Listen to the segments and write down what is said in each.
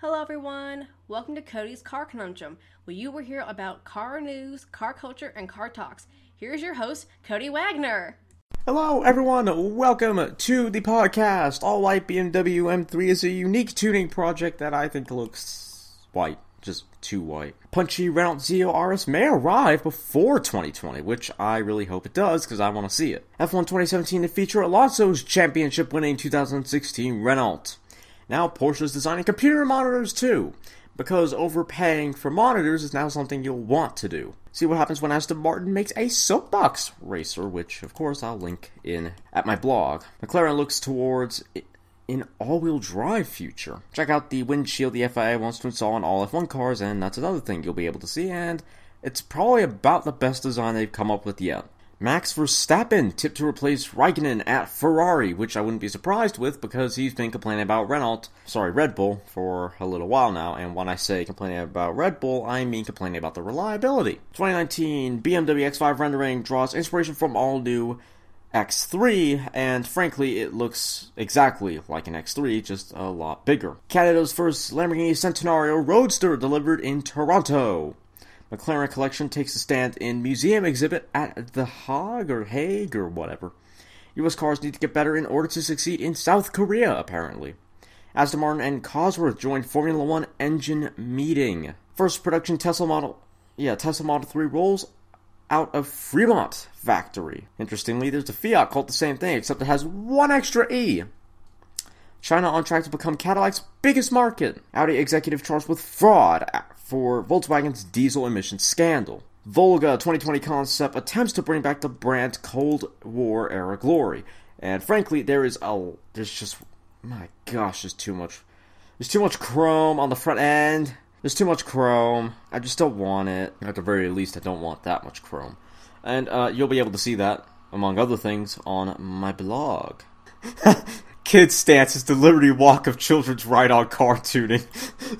Hello, everyone. Welcome to Cody's Car Conundrum, where you will hear about car news, car culture, and car talks. Here's your host, Cody Wagner. Hello, everyone. Welcome to the podcast. All white BMW M3 is a unique tuning project that I think looks white, just too white. Punchy Renault Zoe RS may arrive before 2020, which I really hope it does because I want to see it. F1 2017 to feature Alonso's championship winning 2016 Renault. Now Porsche is designing computer monitors too, because overpaying for monitors is now something you'll want to do. See what happens when Aston Martin makes a soapbox racer, which of course I'll link in at my blog. McLaren looks towards an all-wheel drive future. Check out the windshield the FIA wants to install on all F1 cars, and that's another thing you'll be able to see, and it's probably about the best design they've come up with yet. Max Verstappen tipped to replace Raikkonen at Ferrari, which I wouldn't be surprised with because he's been complaining about Renault, sorry, Red Bull, for a little while now. And when I say complaining about Red Bull, I mean complaining about the reliability. 2019 BMW X5 rendering draws inspiration from all new X3, and frankly, it looks exactly like an X3, just a lot bigger. Canada's first Lamborghini Centenario Roadster delivered in Toronto. McLaren collection takes a stand in museum exhibit at The Hague or Hague or whatever. US cars need to get better in order to succeed in South Korea, apparently. Aston Martin and Cosworth joined Formula One engine meeting. First production Tesla model, yeah, Tesla Model 3 rolls out of Fremont factory. Interestingly, there's a Fiat called the same thing, except it has one extra E. China on track to become Cadillac's biggest market. Audi executive charged with fraud for Volkswagen's diesel emissions scandal. Volga 2020 concept attempts to bring back the brand's Cold War era glory. And frankly, there is a there's just my gosh, there's too much there's too much chrome on the front end. There's too much chrome. I just don't want it. At the very least, I don't want that much chrome. And uh, you'll be able to see that, among other things, on my blog. Kid stance is the Liberty Walk of children's ride-on car tuning.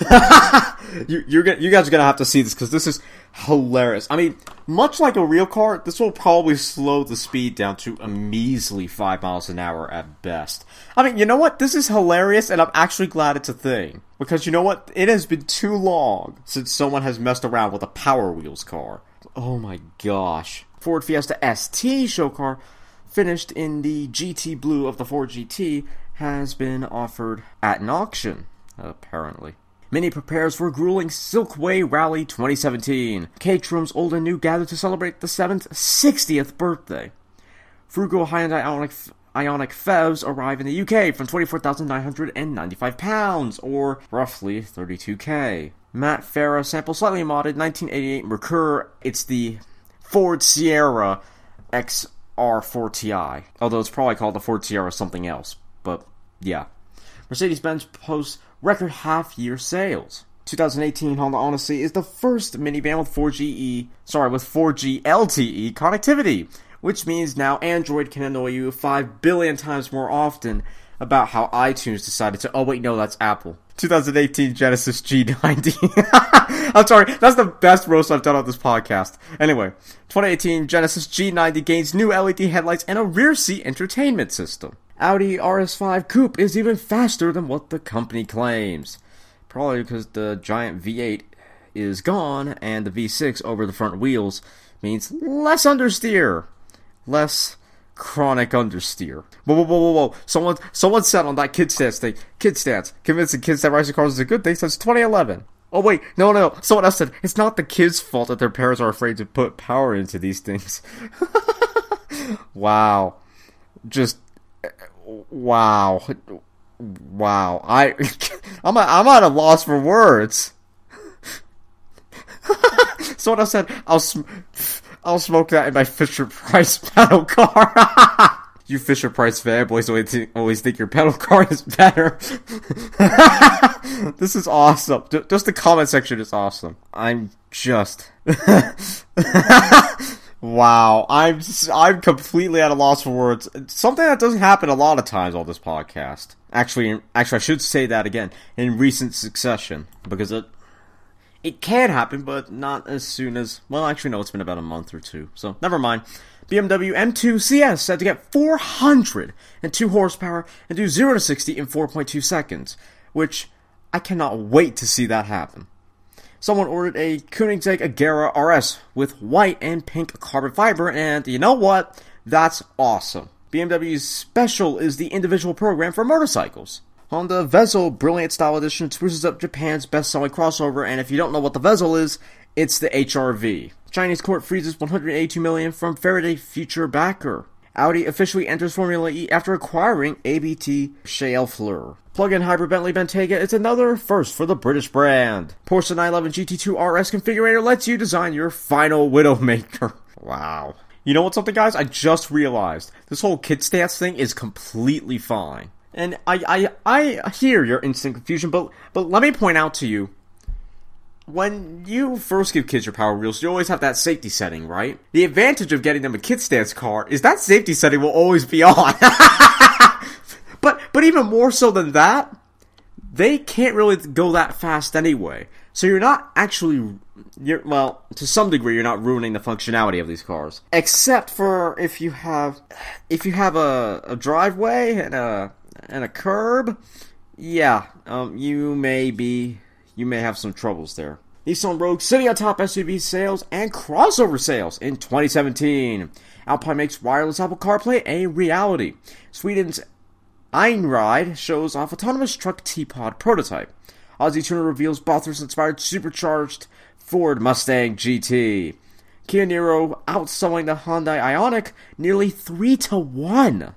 you, you're you guys are gonna have to see this because this is hilarious. I mean, much like a real car, this will probably slow the speed down to a measly five miles an hour at best. I mean, you know what? This is hilarious, and I'm actually glad it's a thing because you know what? It has been too long since someone has messed around with a Power Wheels car. Oh my gosh! Ford Fiesta ST show car finished in the GT Blue of the Ford GT, has been offered at an auction, apparently. Mini prepares for grueling Silkway Rally 2017. Caterhams old and new gather to celebrate the 7th 60th birthday. Frugal Hyundai Ioniq, Ionic FEVs arrive in the UK from £24,995, or roughly 32k. Matt Farah sample slightly modded 1988 Merkur. It's the Ford Sierra X R4Ti. Although it's probably called the Ford or something else. But yeah. Mercedes Benz posts record half year sales. 2018 Honda Odyssey is the first minivan with 4G sorry, with 4G LTE connectivity, which means now Android can annoy you 5 billion times more often about how iTunes decided to. Oh wait, no, that's Apple. 2018 Genesis G90. I'm sorry, that's the best roast I've done on this podcast. Anyway, 2018 Genesis G90 gains new LED headlights and a rear seat entertainment system. Audi RS5 Coupe is even faster than what the company claims. Probably because the giant V8 is gone and the V6 over the front wheels means less understeer. Less chronic understeer. Whoa, whoa, whoa, whoa, whoa. Someone, someone said on that kid stance thing, kid stance, convincing kids that racing cars is a good thing since 2011. Oh wait, no, no, no. Someone else said it's not the kids' fault that their parents are afraid to put power into these things. wow, just wow, wow. I, I'm, a, I'm at a loss for words. Someone else said I'll. Sm- I'll smoke that in my Fisher Price pedal car. you Fisher Price fanboys always think, always think your pedal car is better. this is awesome. Just the comment section is awesome. I'm just. wow, I'm I'm completely at a loss for words. Something that doesn't happen a lot of times on this podcast. Actually, actually, I should say that again in recent succession because it it can happen, but not as soon as. Well, actually, no, it's been about a month or two, so never mind. BMW M2 CS said to get 402 horsepower and do 0 to 60 in 4.2 seconds, which I cannot wait to see that happen. Someone ordered a Koenigsegg Agera RS with white and pink carbon fiber, and you know what? That's awesome. BMW's Special is the individual program for motorcycles. Honda Vezel Brilliant Style Edition spruces up Japan's best-selling crossover, and if you don't know what the Vezel is, it's the HRV. Chinese court freezes 182 million from Faraday Future backer. Audi officially enters Formula E after acquiring ABT Fleur. Plug-in hybrid Bentley Bentayga is another first for the British brand. Porsche 911 GT2 RS configurator lets you design your final Widowmaker. Wow. You know what something guys? I just realized this whole kid stance thing is completely fine. And I, I, I hear your instant confusion, but, but let me point out to you when you first give kids your power wheels, you always have that safety setting, right? The advantage of getting them a kid stance car is that safety setting will always be on. but but even more so than that, they can't really go that fast anyway. So you're not actually you're well, to some degree you're not ruining the functionality of these cars. Except for if you have if you have a, a driveway and a and a curb, yeah, um, you may be you may have some troubles there. Nissan Rogue sitting on top SUV sales and crossover sales in 2017. Alpine makes wireless Apple CarPlay a reality. Sweden's Einride shows off autonomous truck T-Pod prototype. Aussie Tuner reveals Bathurst-inspired supercharged Ford Mustang GT. Kia Niro outselling the Hyundai Ioniq nearly 3 to 1.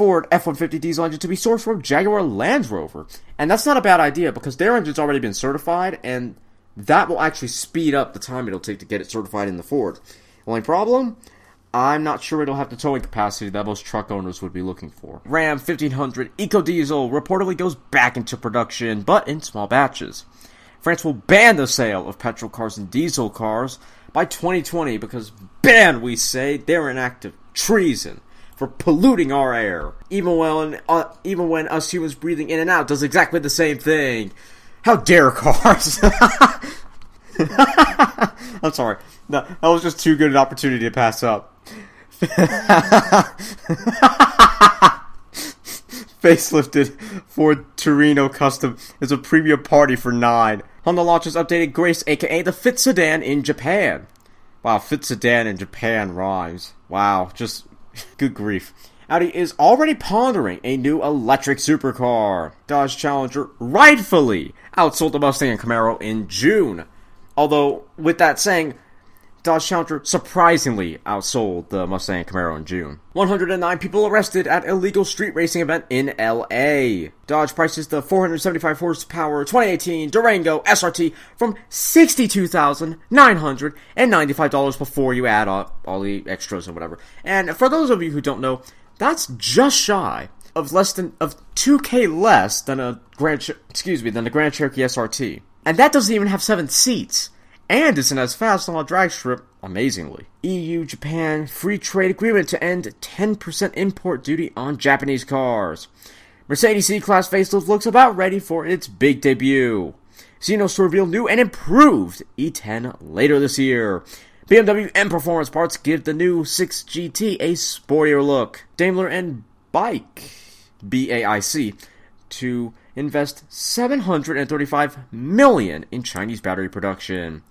Ford F-150 diesel engine to be sourced from Jaguar Land Rover. And that's not a bad idea because their engine's already been certified and that will actually speed up the time it'll take to get it certified in the Ford. Only problem? I'm not sure it'll have the towing capacity that most truck owners would be looking for. Ram 1500 EcoDiesel reportedly goes back into production, but in small batches. France will ban the sale of petrol cars and diesel cars by 2020 because ban, we say, they're an act of treason for polluting our air. Even when uh, even when us humans breathing in and out does exactly the same thing. How dare cars? I'm sorry. No, that was just too good an opportunity to pass up. Facelifted Ford Tourneo Custom is a premium party for nine. Honda launches updated Grace, aka the Fit Sedan, in Japan. Wow, Fit Sedan in Japan rhymes. Wow, just Good grief. Audi is already pondering a new electric supercar. Dodge Challenger rightfully outsold the Mustang and Camaro in June. Although, with that saying, Dodge Challenger surprisingly outsold the Mustang Camaro in June. 109 people arrested at illegal street racing event in LA. Dodge prices the 475 horsepower 2018 Durango SRT from $62,995 before you add up all the extras and whatever. And for those of you who don't know, that's just shy of less than of 2k less than a Grand excuse me, than the Grand Cherokee SRT. And that doesn't even have 7 seats and isn't as fast on a drag strip, amazingly. EU Japan free trade agreement to end 10% import duty on Japanese cars. Mercedes C Class facelift looks about ready for its big debut. Zenos to reveal new and improved E10 later this year. BMW M Performance parts give the new 6 GT a sportier look. Daimler and Bike, BAIC, to invest 735 million in Chinese battery production.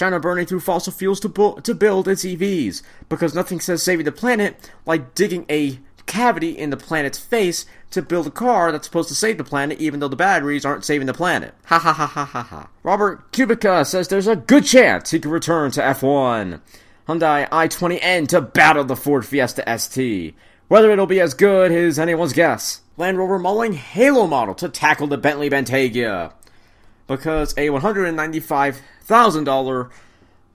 China burning through fossil fuels to, bu- to build its EVs, because nothing says saving the planet like digging a cavity in the planet's face to build a car that's supposed to save the planet even though the batteries aren't saving the planet. Ha ha ha ha ha ha. Robert Kubica says there's a good chance he can return to F1. Hyundai i20N to battle the Ford Fiesta ST. Whether it'll be as good is anyone's guess. Land Rover mulling Halo model to tackle the Bentley Bentayga. Because a 195 thousand dollar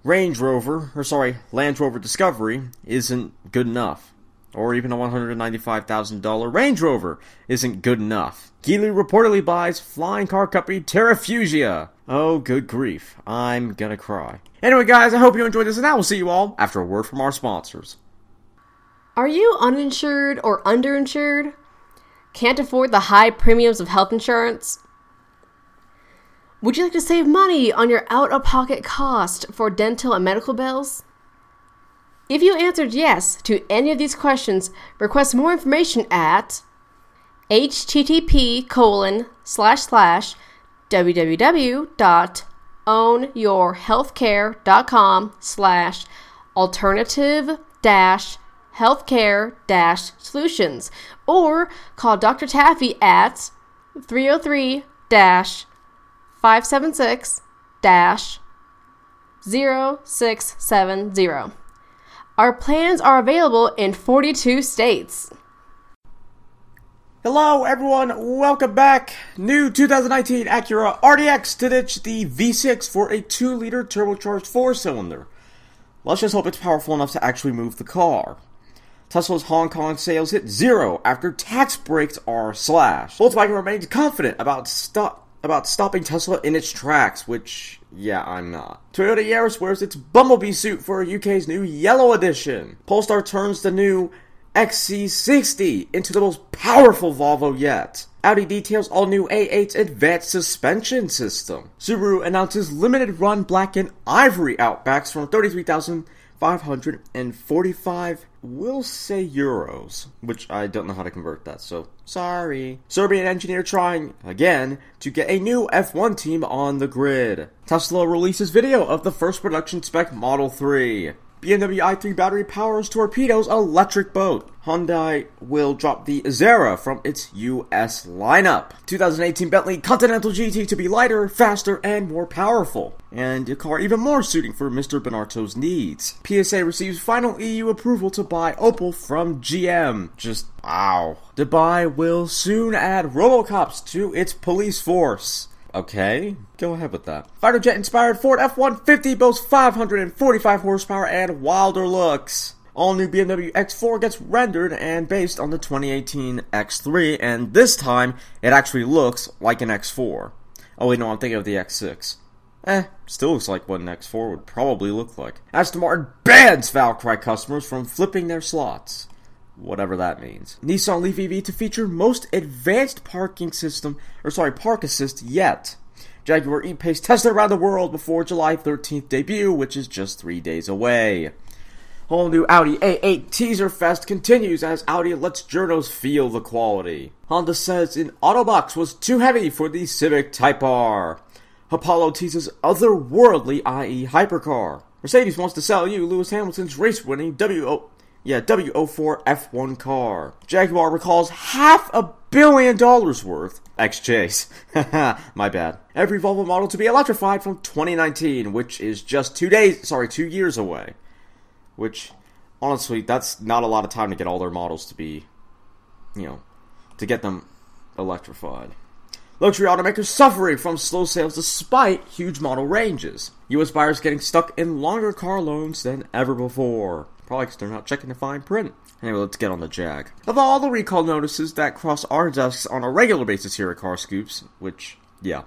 Range Rover, or sorry, Land Rover Discovery isn't good enough. Or even a $195,000 Range Rover isn't good enough. Geely reportedly buys flying car company Terrafugia. Oh, good grief. I'm gonna cry. Anyway, guys, I hope you enjoyed this, and I will see you all after a word from our sponsors. Are you uninsured or underinsured? Can't afford the high premiums of health insurance? Would you like to save money on your out of pocket cost for dental and medical bills? If you answered yes to any of these questions, request more information at http colon slash slash www.ownyourhealthcare.com slash alternative dash healthcare dash solutions or call Dr. Taffy at 303 dash 576 dash 0670. Our plans are available in 42 states. Hello, everyone. Welcome back. New 2019 Acura RDX to ditch the V6 for a 2 liter turbocharged 4 cylinder. Let's just hope it's powerful enough to actually move the car. Tesla's Hong Kong sales hit zero after tax breaks are slashed. Volkswagen remains confident about stop about stopping Tesla in its tracks, which, yeah, I'm not. Toyota Yaris wears its Bumblebee suit for UK's new Yellow Edition. Polestar turns the new XC60 into the most powerful Volvo yet. Audi details all new A8's advanced suspension system. Subaru announces limited run black and ivory Outbacks from 33,545 we'll say euros, which I don't know how to convert that, so sorry. Serbian engineer trying, again, to get a new F1 team on the grid. Tesla releases video of the first production spec Model 3. BMW i3 battery powers torpedoes electric boat. Hyundai will drop the Azera from its US lineup. 2018 Bentley Continental GT to be lighter, faster, and more powerful. And a car even more suiting for Mr. Bonarto's needs. PSA receives final EU approval to buy Opel from GM. Just wow. Dubai will soon add Robocops to its police force. Okay, go ahead with that. Fighter jet inspired Ford F 150 boasts 545 horsepower and wilder looks. All new BMW X4 gets rendered and based on the 2018 X3, and this time it actually looks like an X4. Oh, wait, no, I'm thinking of the X6. Eh, still looks like what an X4 would probably look like. Aston Martin bans Valkyrie customers from flipping their slots whatever that means. Nissan Leaf EV to feature most advanced parking system, or sorry, park assist yet. Jaguar E-Pace tested around the world before July 13th debut, which is just three days away. Whole new Audi A8 teaser fest continues as Audi lets journos feel the quality. Honda says an Autobox was too heavy for the Civic Type R. Apollo teases otherworldly IE hypercar. Mercedes wants to sell you Lewis Hamilton's race-winning WO yeah, W04 F1 car. Jaguar recalls half a billion dollars worth. XJs. My bad. Every Volvo model to be electrified from 2019, which is just two days, sorry, two years away. Which, honestly, that's not a lot of time to get all their models to be, you know, to get them electrified. Luxury automakers suffering from slow sales despite huge model ranges. US buyers getting stuck in longer car loans than ever before. Probably because they're not checking the fine print. Anyway, let's get on the Jag. Of all the recall notices that cross our desks on a regular basis here at Car Scoops, which, yeah,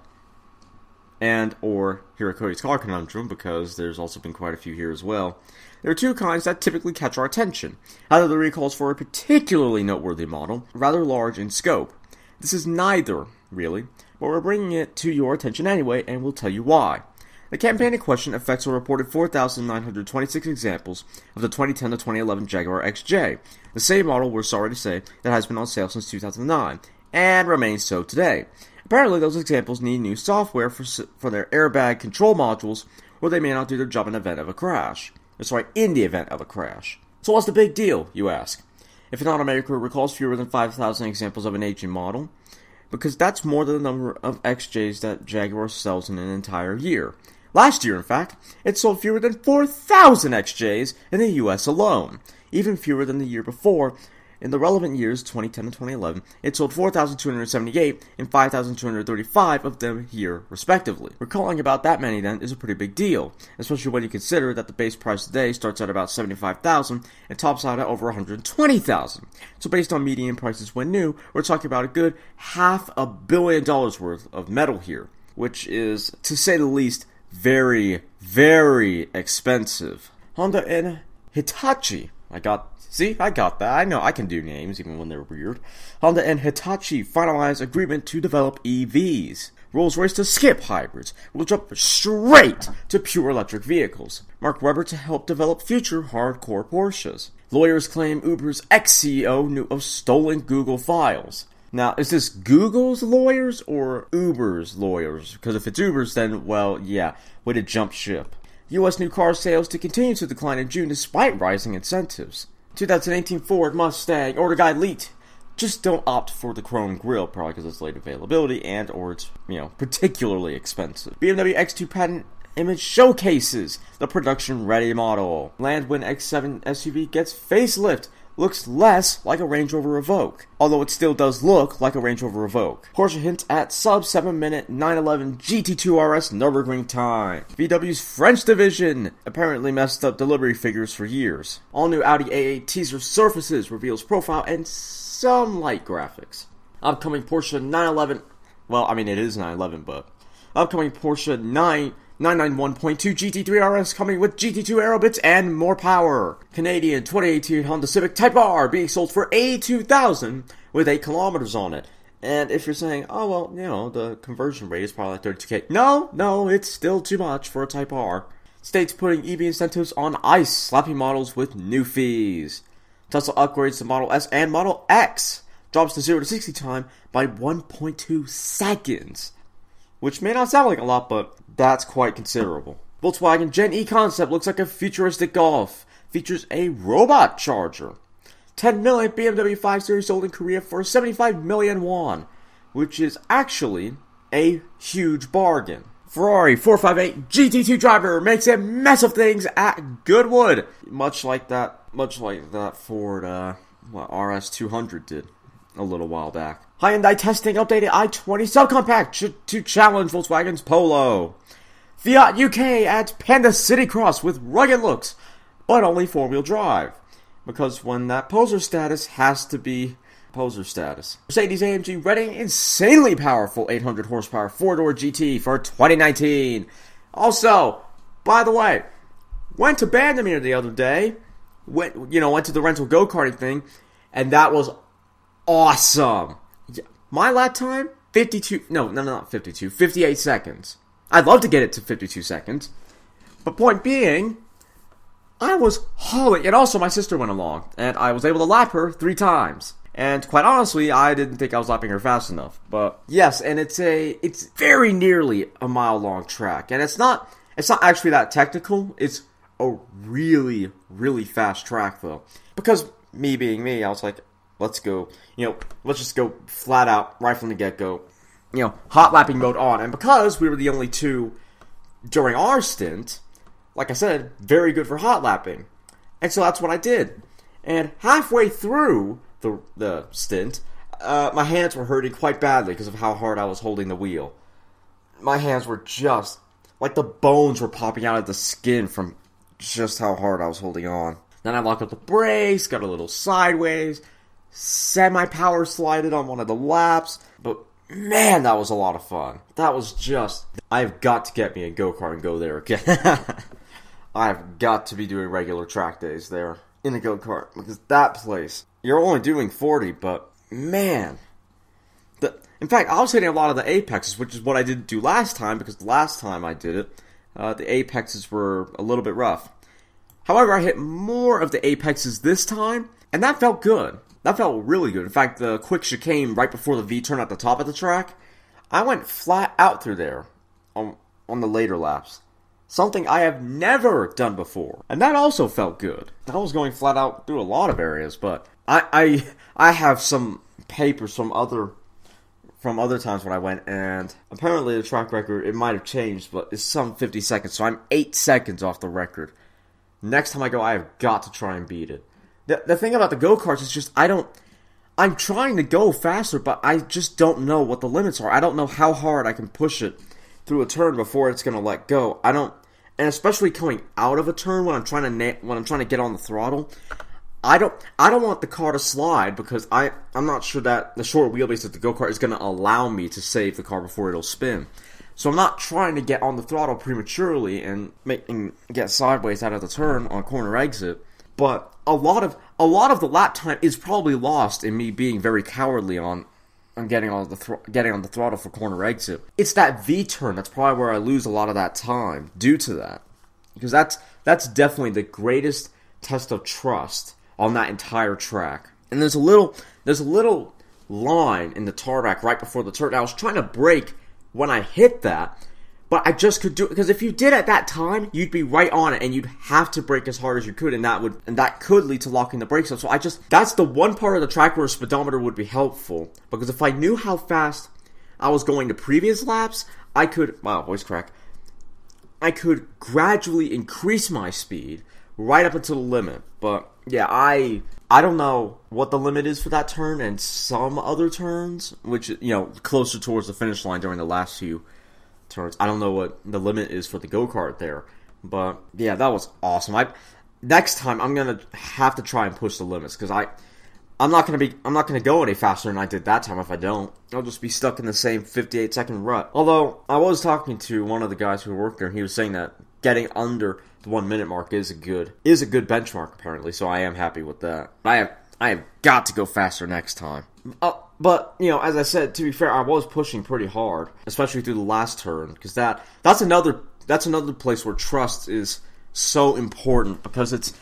and or here at Cody's Car Conundrum, because there's also been quite a few here as well. There are two kinds that typically catch our attention. Either the recalls for a particularly noteworthy model, rather large in scope. This is neither, really, but we're bringing it to your attention anyway, and we'll tell you why. The campaign in question affects a reported 4,926 examples of the 2010 to 2011 Jaguar XJ, the same model, we're sorry to say, that has been on sale since 2009, and remains so today. Apparently, those examples need new software for, for their airbag control modules, or they may not do their job in the event of a crash. Uh, sorry, in the event of a crash. So what's the big deal, you ask? If an automaker recalls fewer than 5,000 examples of an aging model, because that's more than the number of XJs that Jaguar sells in an entire year. Last year, in fact, it sold fewer than 4,000 XJs in the US alone, even fewer than the year before. In the relevant years, 2010 and 2011, it sold 4,278 and 5,235 of them here, respectively. Recalling about that many then is a pretty big deal, especially when you consider that the base price today starts at about 75,000 and tops out at over 120,000. So based on median prices when new, we're talking about a good half a billion dollars worth of metal here, which is, to say the least, very, very expensive. Honda and Hitachi. I got, see, I got that. I know I can do names even when they're weird. Honda and Hitachi finalized agreement to develop EVs. Rolls Royce to skip hybrids We'll jump straight to pure electric vehicles. Mark Webber to help develop future hardcore Porsches. Lawyers claim Uber's ex CEO knew of stolen Google files. Now, is this Google's lawyers or Uber's lawyers? Because if it's Uber's, then, well, yeah, way to jump ship. U.S. new car sales to continue to decline in June despite rising incentives. 2018 Ford Mustang order guide leaked. Just don't opt for the chrome grille, probably because it's late availability and or it's, you know, particularly expensive. BMW X2 patent image showcases the production ready model. Landwind X7 SUV gets facelift looks less like a Range Rover Evoque, although it still does look like a Range Rover Evoque. Porsche hints at sub 7 minute 911 GT2 RS Nürburgring time. VW's French division apparently messed up delivery figures for years. All new Audi A8 teaser surfaces reveals profile and some light graphics. Upcoming Porsche 911, well, I mean it is 911, but upcoming Porsche 9 991.2 GT3 RS coming with GT2 Aerobits and more power. Canadian 2018 Honda Civic Type R being sold for 82,000 with 8 kilometers on it. And if you're saying, oh well, you know, the conversion rate is probably like 32k. No, no, it's still too much for a Type R. States putting EV incentives on ice, slapping models with new fees. Tesla upgrades the Model S and Model X, drops the 0 to 60 time by 1.2 seconds. Which may not sound like a lot, but that's quite considerable. Volkswagen Gen E concept looks like a futuristic Golf. Features a robot charger. 10 million BMW 5 Series sold in Korea for 75 million won, which is actually a huge bargain. Ferrari 458 GT2 driver makes a mess of things at Goodwood, much like that, much like that Ford uh, what, RS 200 did a little while back. Hyundai testing updated i20 subcompact ch- to challenge Volkswagen's Polo. Fiat UK adds Panda City Cross with rugged looks, but only four wheel drive. Because when that poser status has to be poser status. Mercedes AMG Reading insanely powerful 800 horsepower four door GT for 2019. Also, by the way, went to Bandimere the other day. Went, you know, went to the rental go karting thing, and that was awesome. My lap time 52 no, no, not 52, 58 seconds. I'd love to get it to 52 seconds. But point being, I was hauling, and also my sister went along, and I was able to lap her three times. And quite honestly, I didn't think I was lapping her fast enough. But yes, and it's a it's very nearly a mile long track, and it's not it's not actually that technical. It's a really really fast track though, because me being me, I was like, let's go, you know, let's just go flat out right from the get go you know, hot lapping mode on. And because we were the only two during our stint, like I said, very good for hot lapping. And so that's what I did. And halfway through the, the stint, uh, my hands were hurting quite badly because of how hard I was holding the wheel. My hands were just like the bones were popping out of the skin from just how hard I was holding on. Then I locked up the brakes, got a little sideways, semi power slided on one of the laps, but Man, that was a lot of fun. That was just. I've got to get me a go kart and go there again. I've got to be doing regular track days there in a go kart because that place. You're only doing 40, but man. The, in fact, I was hitting a lot of the apexes, which is what I didn't do last time because the last time I did it, uh, the apexes were a little bit rough. However, I hit more of the apexes this time, and that felt good. That felt really good. In fact, the quick chicane right before the V turn at the top of the track, I went flat out through there on, on the later laps. Something I have never done before. And that also felt good. I was going flat out through a lot of areas, but I I, I have some papers from other from other times when I went, and apparently the track record it might have changed, but it's some 50 seconds, so I'm eight seconds off the record. Next time I go, I have got to try and beat it the, the thing about the go karts is just I don't. I'm trying to go faster, but I just don't know what the limits are. I don't know how hard I can push it through a turn before it's going to let go. I don't, and especially coming out of a turn when I'm trying to na- when I'm trying to get on the throttle. I don't I don't want the car to slide because I I'm not sure that the short wheelbase of the go kart is going to allow me to save the car before it'll spin. So I'm not trying to get on the throttle prematurely and make and get sideways out of the turn on a corner exit. But a lot of a lot of the lap time is probably lost in me being very cowardly on on getting on the thr- getting on the throttle for corner exit. It's that V turn that's probably where I lose a lot of that time due to that. Because that's that's definitely the greatest test of trust on that entire track. And there's a little there's a little line in the tarmac right before the turn. I was trying to break when I hit that, but I just could do it because if you did at that time, you'd be right on it and you'd have to break as hard as you could, and that would and that could lead to locking the brakes up. So I just that's the one part of the track where a speedometer would be helpful because if I knew how fast I was going to previous laps, I could wow voice crack. I could gradually increase my speed right up until the limit. But yeah, I I don't know what the limit is for that turn and some other turns, which you know closer towards the finish line during the last few turns. I don't know what the limit is for the go kart there, but yeah, that was awesome. I next time I'm gonna have to try and push the limits because I I'm not gonna be I'm not gonna go any faster than I did that time if I don't. I'll just be stuck in the same 58 second rut. Although I was talking to one of the guys who worked there, and he was saying that getting under the one minute mark is a good is a good benchmark apparently. So I am happy with that. I have I have got to go faster next time. Uh, but you know, as I said, to be fair, I was pushing pretty hard, especially through the last turn, because that that's another that's another place where trust is so important because it's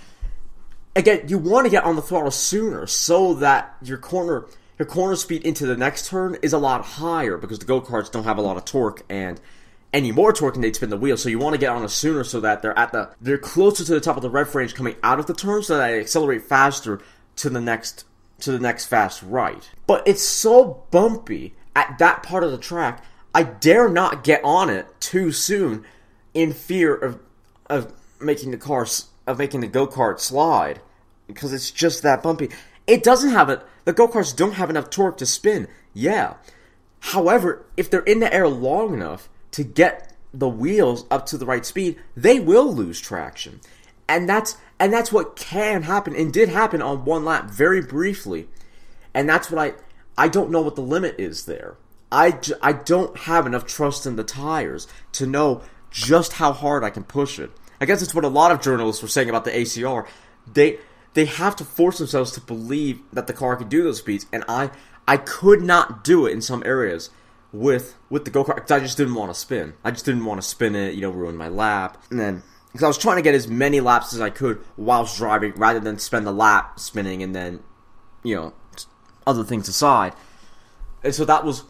again you want to get on the throttle sooner so that your corner your corner speed into the next turn is a lot higher because the go karts don't have a lot of torque and any more torque and they'd spin the wheel. So you want to get on it sooner so that they're at the they're closer to the top of the rev range coming out of the turn so that they accelerate faster to the next to the next fast right. But it's so bumpy at that part of the track. I dare not get on it too soon in fear of of making the car of making the go-kart slide because it's just that bumpy. It doesn't have it. The go-karts don't have enough torque to spin. Yeah. However, if they're in the air long enough to get the wheels up to the right speed, they will lose traction. And that's and that's what can happen and did happen on one lap very briefly. And that's what I I don't know what the limit is there. I, I don't have enough trust in the tires to know just how hard I can push it. I guess it's what a lot of journalists were saying about the ACR. They they have to force themselves to believe that the car can do those speeds, and I I could not do it in some areas with with the go kart. I just didn't want to spin. I just didn't want to spin it, you know, ruin my lap, and then because I was trying to get as many laps as I could whilst driving, rather than spend the lap spinning and then, you know, other things aside. And so that was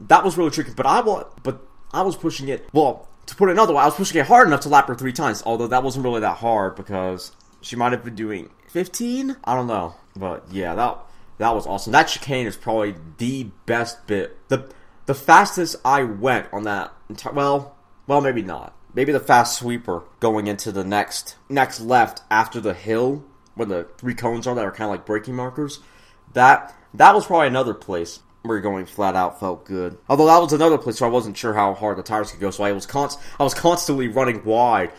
that was really tricky. But I was but I was pushing it. Well, to put it another way, I was pushing it hard enough to lap her three times. Although that wasn't really that hard because she might have been doing 15. I don't know, but yeah, that that was awesome. That chicane is probably the best bit. the The fastest I went on that. Well, well, maybe not. Maybe the fast sweeper going into the next next left after the hill where the three cones are that are kind of like braking markers. That that was probably another place where going flat out felt good. Although that was another place where I wasn't sure how hard the tires could go, so I was const- I was constantly running wide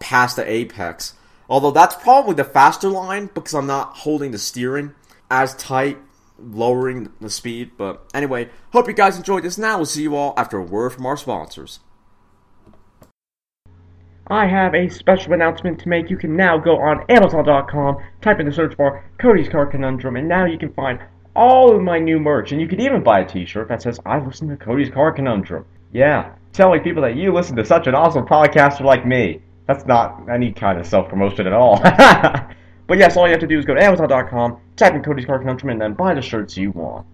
past the apex. Although that's probably the faster line because I'm not holding the steering as tight, lowering the speed. But anyway, hope you guys enjoyed this. Now we'll see you all after a word from our sponsors. I have a special announcement to make. You can now go on Amazon.com, type in the search bar Cody's Car Conundrum, and now you can find all of my new merch. And you can even buy a t shirt that says, I listen to Cody's Car Conundrum. Yeah, telling people that you listen to such an awesome podcaster like me. That's not any kind of self promotion at all. but yes, all you have to do is go to Amazon.com, type in Cody's Car Conundrum, and then buy the shirts you want.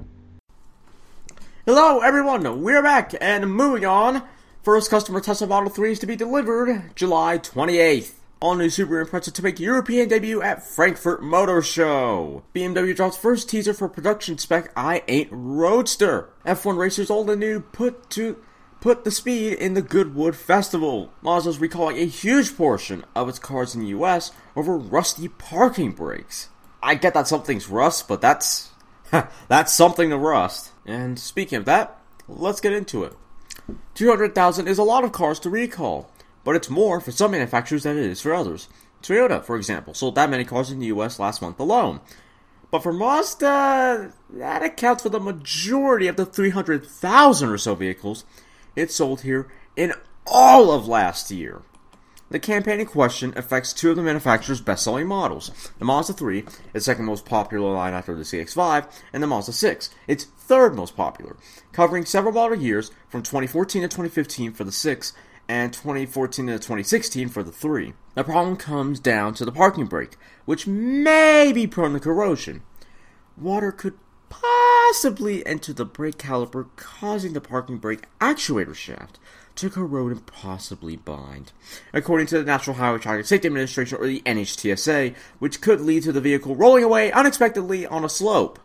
Hello, everyone. We're back and moving on. First customer Tesla Model 3 is to be delivered July 28th. All new Subaru Impreza to make European debut at Frankfurt Motor Show. BMW drops first teaser for production spec i8 Roadster. F1 racers old and new put to put the speed in the Goodwood Festival. Mazda's recalling a huge portion of its cars in the US over rusty parking brakes. I get that something's rust, but that's that's something to rust. And speaking of that, let's get into it. 200,000 is a lot of cars to recall, but it's more for some manufacturers than it is for others. Toyota, for example, sold that many cars in the US last month alone. But for Mazda, that accounts for the majority of the 300,000 or so vehicles it sold here in all of last year. The campaign in question affects two of the manufacturer's best selling models the Mazda 3, its second most popular line after the CX5, and the Mazda 6, its third most popular, covering several model years from 2014 to 2015 for the 6 and 2014 to 2016 for the 3. The problem comes down to the parking brake, which may be prone to corrosion. Water could possibly enter the brake caliper, causing the parking brake actuator shaft to corrode and possibly bind. According to the National Highway Traffic Safety Administration, or the NHTSA, which could lead to the vehicle rolling away unexpectedly on a slope.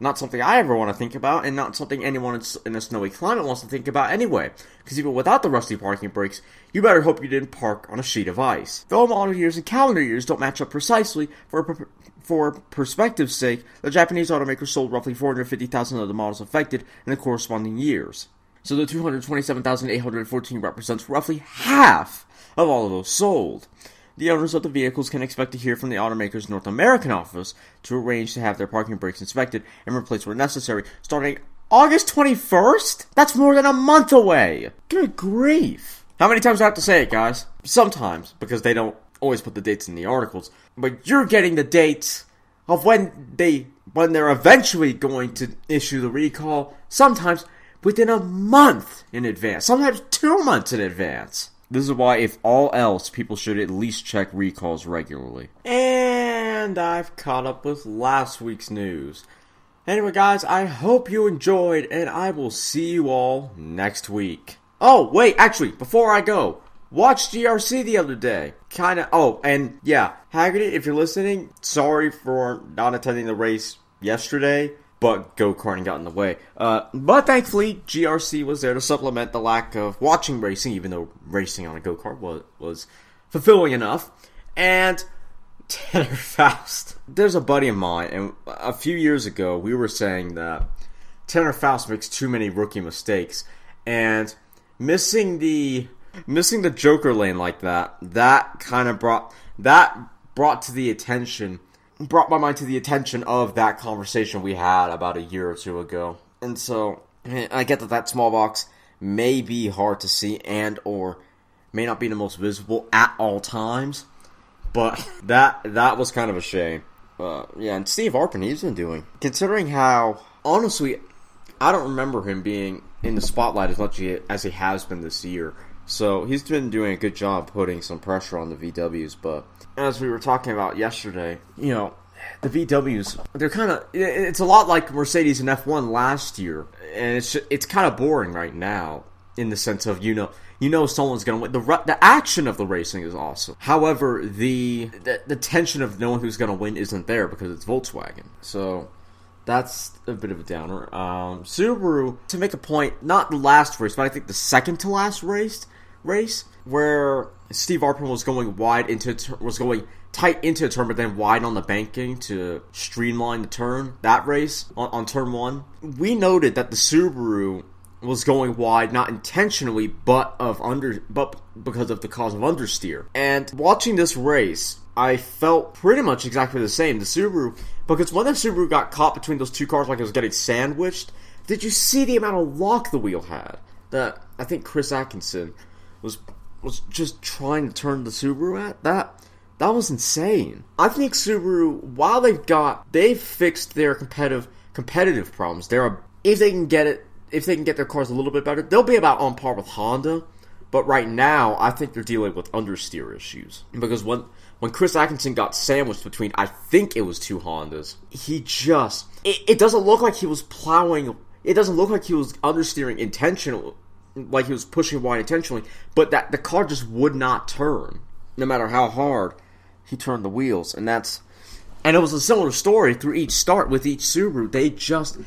Not something I ever want to think about, and not something anyone in a snowy climate wants to think about anyway. Because even without the rusty parking brakes, you better hope you didn't park on a sheet of ice. Though model years and calendar years don't match up precisely, for for perspective's sake, the Japanese automaker sold roughly 450,000 of the models affected in the corresponding years. So the 227,814 represents roughly half of all of those sold the owners of the vehicles can expect to hear from the automaker's North American office to arrange to have their parking brakes inspected and replaced where necessary, starting August 21st? That's more than a month away! Good grief! How many times do I have to say it, guys? Sometimes, because they don't always put the dates in the articles. But you're getting the dates of when they when they're eventually going to issue the recall, sometimes within a month in advance, sometimes two months in advance. This is why, if all else, people should at least check recalls regularly. And I've caught up with last week's news. Anyway, guys, I hope you enjoyed, and I will see you all next week. Oh, wait, actually, before I go, watched GRC the other day. Kinda, oh, and yeah, Haggerty, if you're listening, sorry for not attending the race yesterday but go karting got in the way. Uh, but thankfully, GRC was there to supplement the lack of watching racing, even though racing on a go kart was, was fulfilling enough. And Tanner Foust. There's a buddy of mine, and a few years ago, we were saying that Tanner Foust makes too many rookie mistakes, and missing the missing the Joker lane like that, that kind of brought that brought to the attention brought my mind to the attention of that conversation we had about a year or two ago. And so I get that that small box may be hard to see and or may not be the most visible at all times, but that that was kind of a shame. Uh, yeah, and Steve Arpin, he's been doing. Considering how, honestly, I don't remember him being in the spotlight as much as he has been this year. So he's been doing a good job putting some pressure on the VWs, but as we were talking about yesterday, you know, the VWs they're kind of it's a lot like Mercedes and F1 last year, and it's it's kind of boring right now in the sense of you know you know someone's going to win. The the action of the racing is awesome. However, the the, the tension of knowing who's going to win isn't there because it's Volkswagen. So that's a bit of a downer. Um, Subaru to make a point, not the last race, but I think the second to last race race where Steve Arpin was going wide into was going tight into a turn, but then wide on the banking to streamline the turn. That race on, on turn one, we noted that the Subaru was going wide not intentionally, but of under, but because of the cause of understeer. And watching this race, I felt pretty much exactly the same. The Subaru, because when the Subaru got caught between those two cars, like it was getting sandwiched, did you see the amount of lock the wheel had? That I think Chris Atkinson was was just trying to turn the Subaru at that that was insane. I think Subaru, while they've got they've fixed their competitive competitive problems, they're if they can get it if they can get their cars a little bit better, they'll be about on par with Honda. But right now, I think they're dealing with understeer issues because when when Chris Atkinson got sandwiched between, I think it was two Hondas, he just it, it doesn't look like he was plowing. It doesn't look like he was understeering intentionally like he was pushing wide intentionally, but that the car just would not turn, no matter how hard he turned the wheels, and that's and it was a similar story through each start with each Subaru. They just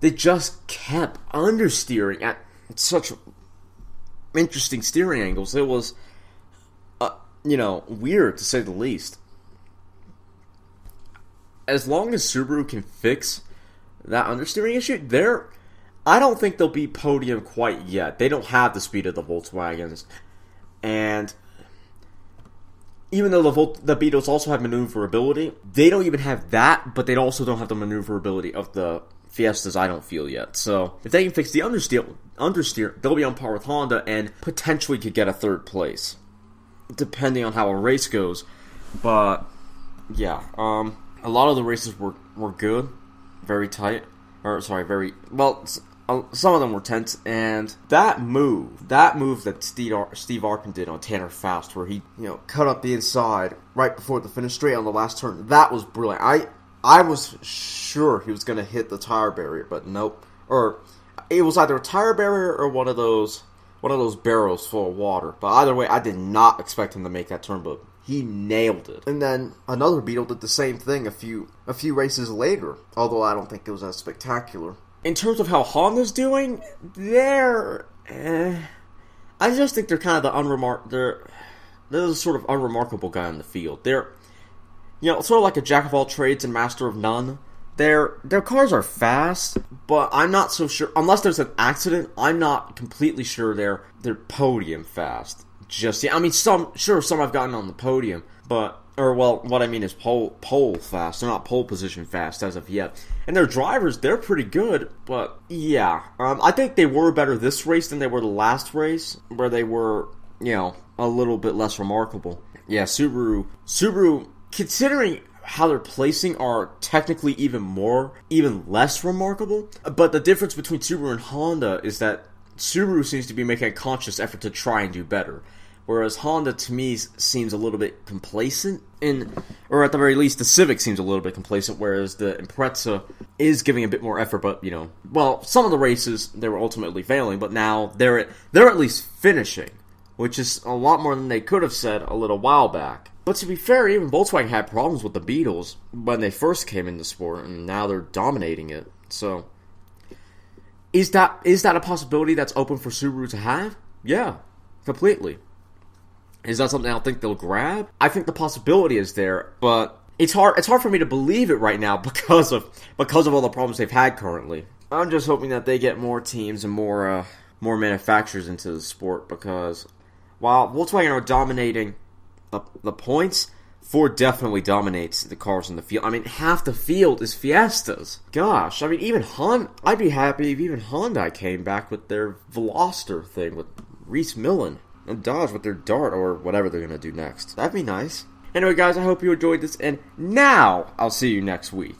they just kept understeering at such interesting steering angles. It was, uh, you know, weird to say the least. As long as Subaru can fix that understeering issue, they're I don't think they'll be podium quite yet. They don't have the speed of the Volkswagens, and even though the Volt- the Beetles also have maneuverability, they don't even have that. But they also don't have the maneuverability of the Fiestas. I don't feel yet. So if they can fix the understeer, understeer, they'll be on par with Honda and potentially could get a third place, depending on how a race goes. But yeah, um, a lot of the races were were good, very tight. Or sorry, very well some of them were tense, and that move, that move that Steve, Ar- Steve Arpin did on Tanner Foust, where he, you know, cut up the inside right before the finish straight on the last turn, that was brilliant. I, I was sure he was going to hit the tire barrier, but nope. Or it was either a tire barrier or one of those one of those barrels full of water. But either way, I did not expect him to make that turn, but he nailed it. And then another Beetle did the same thing a few a few races later, although I don't think it was as spectacular. In terms of how Honda's doing, they're eh, I just think they're kind of the unremark they're they're the sort of unremarkable guy in the field. They're you know, sort of like a jack of all trades and master of none. Their their cars are fast, but I'm not so sure. Unless there's an accident, I'm not completely sure they're they're podium fast. Just yeah, I mean, some sure some I've gotten on the podium, but or well, what I mean is pole pole fast. They're not pole position fast as of yet. And their drivers, they're pretty good, but yeah, um, I think they were better this race than they were the last race, where they were you know a little bit less remarkable. Yeah, Subaru Subaru considering how they're placing are technically even more, even less remarkable. But the difference between Subaru and Honda is that Subaru seems to be making a conscious effort to try and do better. Whereas Honda, to me, seems a little bit complacent, in, or at the very least, the Civic seems a little bit complacent. Whereas the Impreza is giving a bit more effort, but you know, well, some of the races they were ultimately failing, but now they're at, they're at least finishing, which is a lot more than they could have said a little while back. But to be fair, even Volkswagen had problems with the Beetles when they first came into sport, and now they're dominating it. So, is that is that a possibility that's open for Subaru to have? Yeah, completely. Is that something I think they'll grab? I think the possibility is there, but it's hard. It's hard for me to believe it right now because of because of all the problems they've had currently. I'm just hoping that they get more teams and more uh, more manufacturers into the sport because while Volkswagen are dominating the, the points, Ford definitely dominates the cars in the field. I mean, half the field is Fiestas. Gosh, I mean, even Honda, I'd be happy if even Hyundai came back with their Veloster thing with Rhys Millen and Dodge with their Dart or whatever they're going to do next. That'd be nice. Anyway, guys, I hope you enjoyed this, and now I'll see you next week.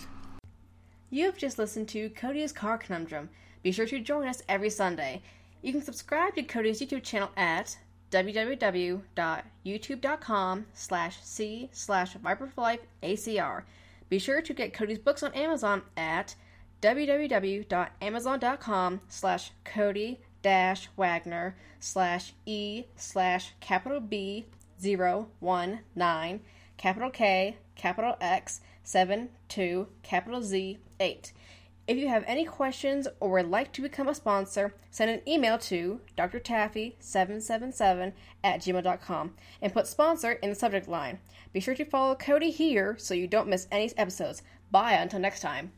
You have just listened to Cody's Car Conundrum. Be sure to join us every Sunday. You can subscribe to Cody's YouTube channel at www.youtube.com slash c slash viperforlifeacr. Be sure to get Cody's books on Amazon at www.amazon.com slash Cody dash Wagner slash E slash capital B zero one nine capital K capital X seven two capital Z eight. If you have any questions or would like to become a sponsor, send an email to drtaffy777 at gmail.com and put sponsor in the subject line. Be sure to follow Cody here so you don't miss any episodes. Bye until next time.